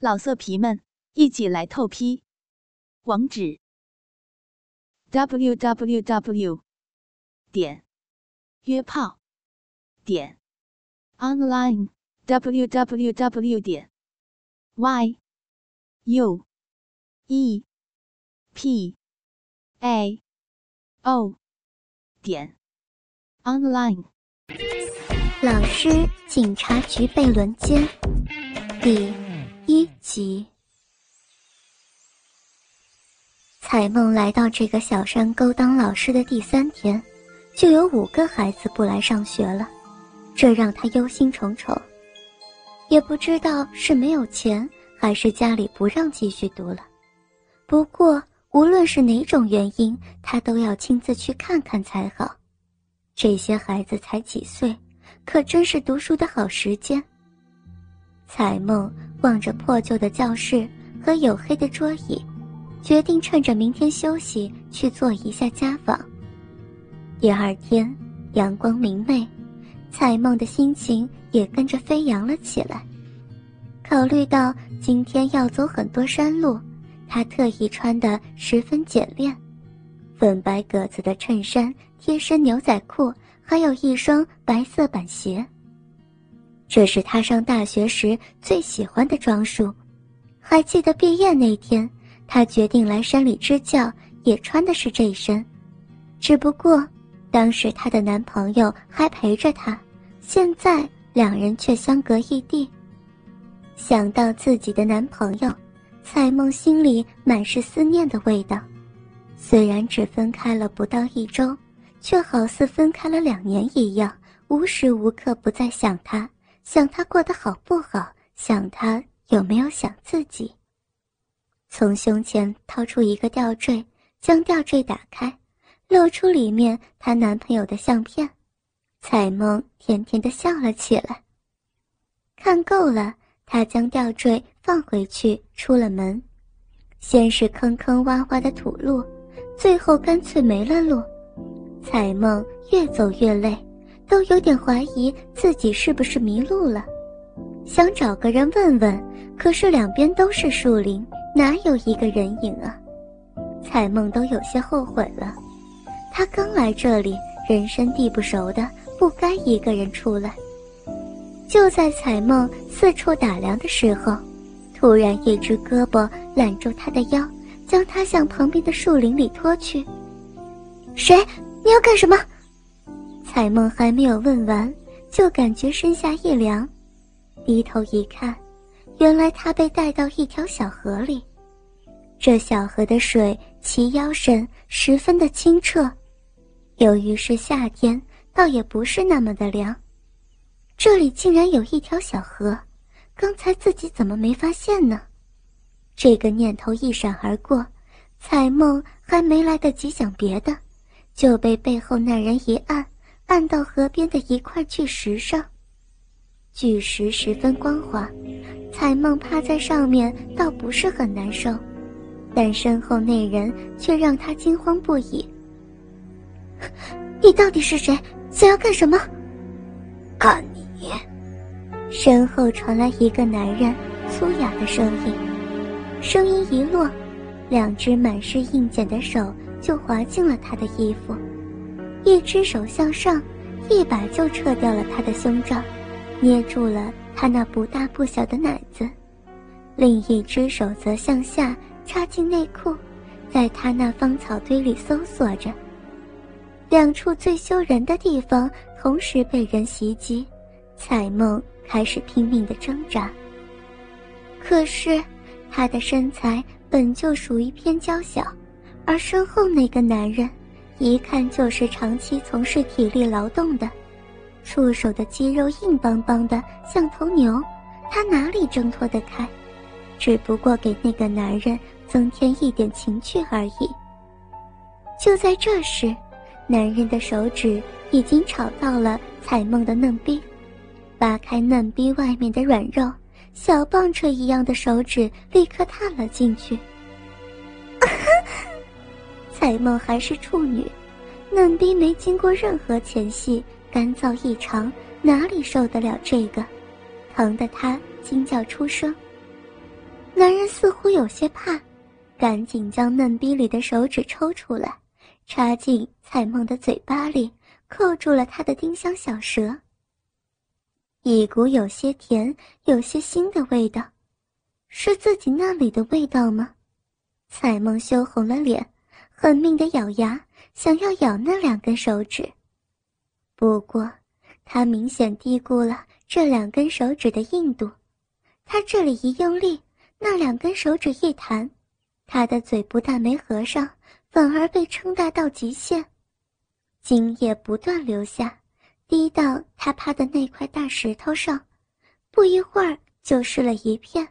老色皮们，一起来透批！网址：w w w 点约炮点 online w w w 点 y u e p a o 点 online。老师，警察局被轮奸，第集。彩梦来到这个小山沟当老师的第三天，就有五个孩子不来上学了，这让他忧心忡忡。也不知道是没有钱，还是家里不让继续读了。不过无论是哪种原因，他都要亲自去看看才好。这些孩子才几岁。可真是读书的好时间。彩梦望着破旧的教室和黝黑的桌椅，决定趁着明天休息去做一下家访。第二天阳光明媚，彩梦的心情也跟着飞扬了起来。考虑到今天要走很多山路，她特意穿得十分简练，粉白格子的衬衫，贴身牛仔裤。还有一双白色板鞋。这是他上大学时最喜欢的装束。还记得毕业那天，他决定来山里支教，也穿的是这一身。只不过，当时她的男朋友还陪着她，现在两人却相隔异地。想到自己的男朋友，蔡梦心里满是思念的味道。虽然只分开了不到一周。却好似分开了两年一样，无时无刻不在想他，想他过得好不好，想他有没有想自己。从胸前掏出一个吊坠，将吊坠打开，露出里面她男朋友的相片。彩梦甜甜的笑了起来。看够了，她将吊坠放回去，出了门。先是坑坑洼洼的土路，最后干脆没了路。彩梦越走越累，都有点怀疑自己是不是迷路了，想找个人问问，可是两边都是树林，哪有一个人影啊？彩梦都有些后悔了，她刚来这里，人生地不熟的，不该一个人出来。就在彩梦四处打量的时候，突然一只胳膊揽住她的腰，将她向旁边的树林里拖去。谁？你要干什么？彩梦还没有问完，就感觉身下一凉，低头一看，原来她被带到一条小河里。这小河的水齐腰深，十分的清澈。由于是夏天，倒也不是那么的凉。这里竟然有一条小河，刚才自己怎么没发现呢？这个念头一闪而过，彩梦还没来得及想别的。就被背后那人一按，按到河边的一块巨石上。巨石十分光滑，彩梦趴在上面倒不是很难受，但身后那人却让她惊慌不已。你到底是谁？想要干什么？干你！身后传来一个男人粗哑的声音，声音一落，两只满是硬茧的手。就滑进了他的衣服，一只手向上，一把就撤掉了他的胸罩，捏住了他那不大不小的奶子，另一只手则向下插进内裤，在他那芳草堆里搜索着。两处最羞人的地方同时被人袭击，彩梦开始拼命的挣扎。可是，她的身材本就属于偏娇小。而身后那个男人，一看就是长期从事体力劳动的，触手的肌肉硬邦邦的，像头牛，他哪里挣脱得开？只不过给那个男人增添一点情趣而已。就在这时，男人的手指已经吵到了彩梦的嫩逼，扒开嫩逼外面的软肉，小棒槌一样的手指立刻探了进去。彩梦还是处女，嫩逼没经过任何前戏，干燥异常，哪里受得了这个？疼得她惊叫出声。男人似乎有些怕，赶紧将嫩逼里的手指抽出来，插进彩梦的嘴巴里，扣住了她的丁香小舌。一股有些甜、有些腥的味道，是自己那里的味道吗？彩梦羞红了脸，狠命的咬牙，想要咬那两根手指。不过，他明显低估了这两根手指的硬度。他这里一用力，那两根手指一弹，他的嘴不但没合上，反而被撑大到极限，精液不断流下，滴到他趴的那块大石头上，不一会儿就湿了一片。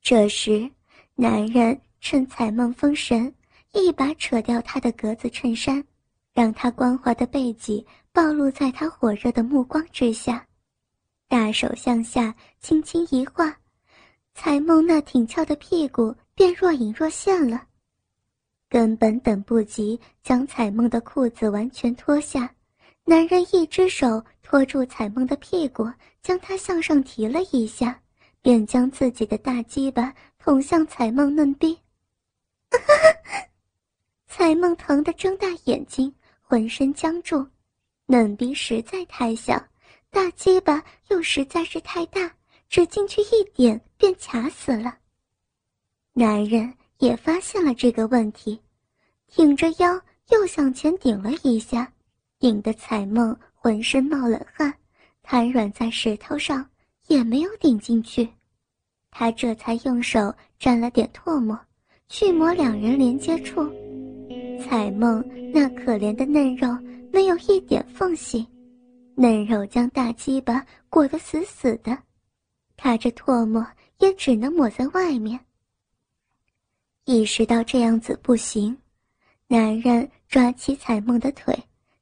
这时，男人趁彩梦分神，一把扯掉他的格子衬衫，让他光滑的背脊暴露在他火热的目光之下，大手向下轻轻一划，彩梦那挺翘的屁股便若隐若现了。根本等不及将彩梦的裤子完全脱下，男人一只手托住彩梦的屁股，将她向上提了一下，便将自己的大鸡巴捅向彩梦嫩逼。彩梦疼得睁大眼睛，浑身僵住，嫩逼实在太小，大鸡巴又实在是太大，只进去一点便卡死了。男人也发现了这个问题，挺着腰又向前顶了一下，顶得彩梦浑身冒冷汗，瘫软在石头上，也没有顶进去。他这才用手沾了点唾沫。去抹两人连接处，彩梦那可怜的嫩肉没有一点缝隙，嫩肉将大鸡巴裹得死死的，他这唾沫也只能抹在外面。意识到这样子不行，男人抓起彩梦的腿，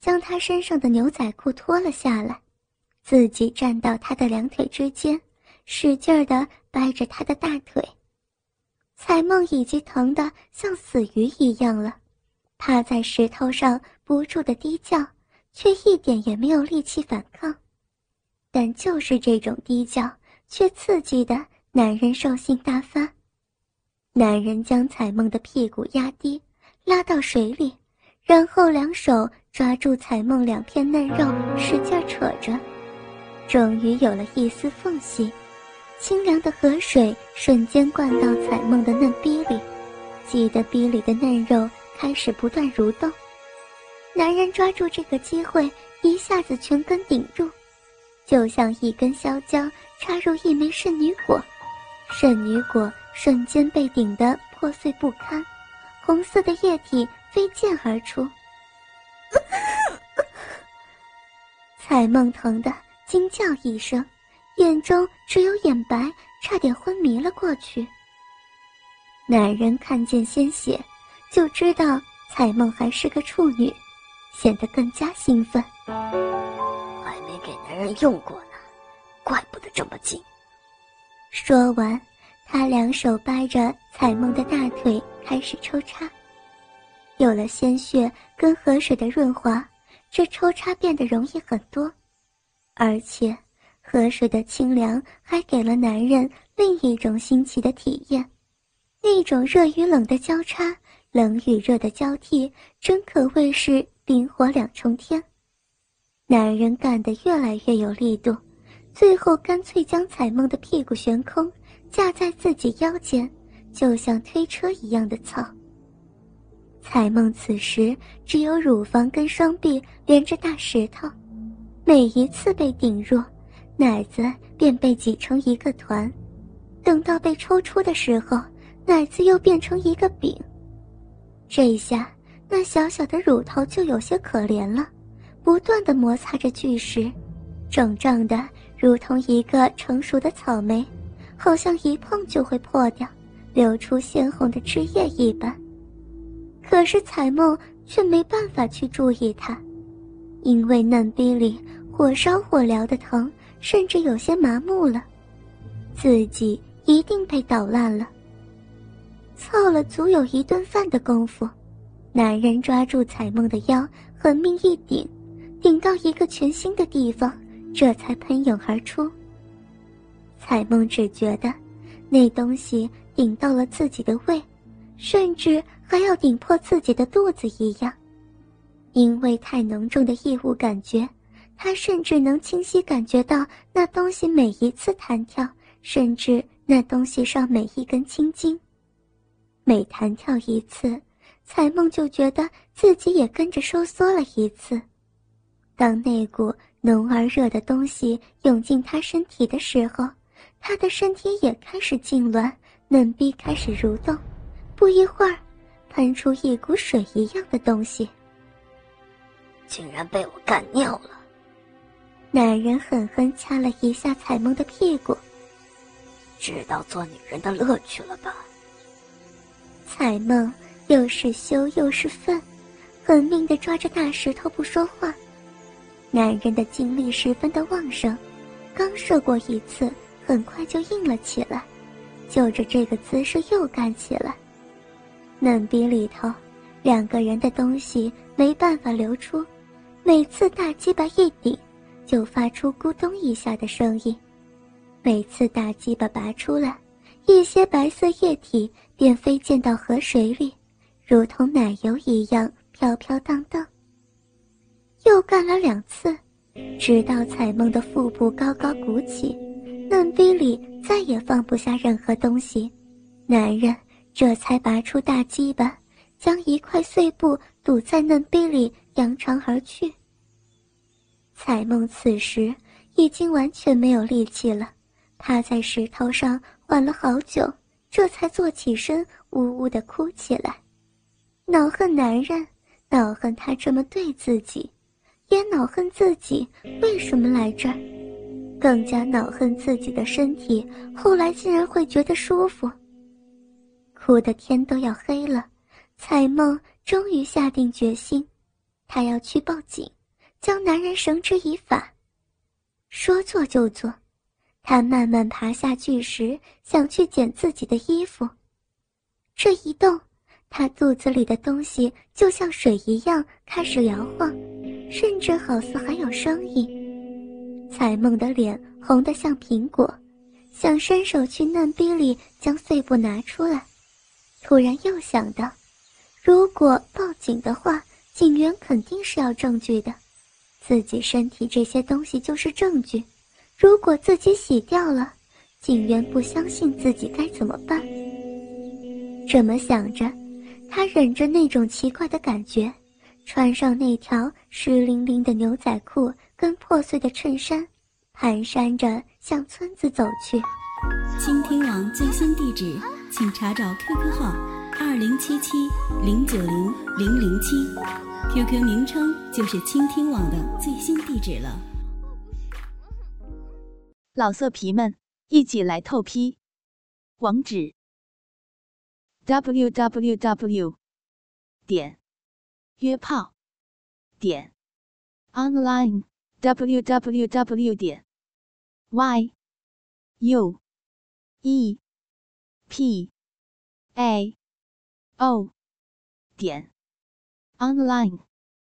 将她身上的牛仔裤脱了下来，自己站到她的两腿之间，使劲儿地掰着她的大腿。彩梦已经疼得像死鱼一样了，趴在石头上不住的低叫，却一点也没有力气反抗。但就是这种低叫，却刺激的男人兽性大发。男人将彩梦的屁股压低，拉到水里，然后两手抓住彩梦两片嫩肉，使劲扯着，终于有了一丝缝隙。清凉的河水瞬间灌到彩梦的嫩逼里，挤得逼里的嫩肉开始不断蠕动。男人抓住这个机会，一下子全根顶住，就像一根香蕉插入一枚圣女果，圣女果瞬间被顶得破碎不堪，红色的液体飞溅而出。彩梦疼得惊叫一声。眼中只有眼白，差点昏迷了过去。男人看见鲜血，就知道彩梦还是个处女，显得更加兴奋。还没给男人用过呢，怪不得这么紧。说完，他两手掰着彩梦的大腿开始抽插。有了鲜血跟河水的润滑，这抽插变得容易很多，而且。河水的清凉还给了男人另一种新奇的体验，那种热与冷的交叉，冷与热的交替，真可谓是冰火两重天。男人干得越来越有力度，最后干脆将彩梦的屁股悬空，架在自己腰间，就像推车一样的操。彩梦此时只有乳房跟双臂连着大石头，每一次被顶入。奶子便被挤成一个团，等到被抽出的时候，奶子又变成一个饼。这下，那小小的乳头就有些可怜了，不断的摩擦着巨石，肿胀的如同一个成熟的草莓，好像一碰就会破掉，流出鲜红的汁液一般。可是彩梦却没办法去注意它，因为嫩逼里火烧火燎的疼。甚至有些麻木了，自己一定被捣烂了。凑了足有一顿饭的功夫，男人抓住彩梦的腰，狠命一顶，顶到一个全新的地方，这才喷涌而出。彩梦只觉得那东西顶到了自己的胃，甚至还要顶破自己的肚子一样。因为太浓重的异物感觉，他甚至能清晰感觉到那东西每一次弹跳，甚至那东西上每一根青筋。每弹跳一次，彩梦就觉得自己也跟着收缩了一次。当那股浓而热的东西涌进他身体的时候，他的身体也开始痉挛，嫩逼开始蠕动，不一会儿，喷出一股水一样的东西。竟然被我干尿了！男人狠狠掐了一下彩梦的屁股。知道做女人的乐趣了吧？彩梦又是羞又是愤，狠命的抓着大石头不说话。男人的精力十分的旺盛，刚射过一次。很快就硬了起来，就着这个姿势又干起来。嫩逼里头，两个人的东西没办法流出，每次大鸡巴一顶，就发出咕咚一下的声音。每次大鸡巴拔出来，一些白色液体便飞溅到河水里，如同奶油一样飘飘荡荡。又干了两次，直到彩梦的腹部高高鼓起。嫩逼里再也放不下任何东西，男人这才拔出大鸡巴，将一块碎布堵在嫩逼里，扬长而去。彩梦此时已经完全没有力气了，趴在石头上缓了好久，这才坐起身，呜呜的哭起来，恼恨男人，恼恨他这么对自己，也恼恨自己为什么来这儿。更加恼恨自己的身体，后来竟然会觉得舒服。哭的天都要黑了，彩梦终于下定决心，她要去报警，将男人绳之以法。说做就做，他慢慢爬下巨石，想去捡自己的衣服。这一动，他肚子里的东西就像水一样开始摇晃，甚至好似还有声音。彩梦的脸红得像苹果，想伸手去嫩逼里将碎布拿出来，突然又想到，如果报警的话，警员肯定是要证据的，自己身体这些东西就是证据，如果自己洗掉了，警员不相信自己该怎么办？这么想着，他忍着那种奇怪的感觉，穿上那条湿淋淋的牛仔裤。跟破碎的衬衫，蹒跚着向村子走去。倾听网最新地址，请查找 QQ 号二零七七零九零零零七，QQ 名称就是倾听网的最新地址了。老色皮们，一起来透批！网址：w w w. 点约炮点 online。www 点 y u e p a o 点 online。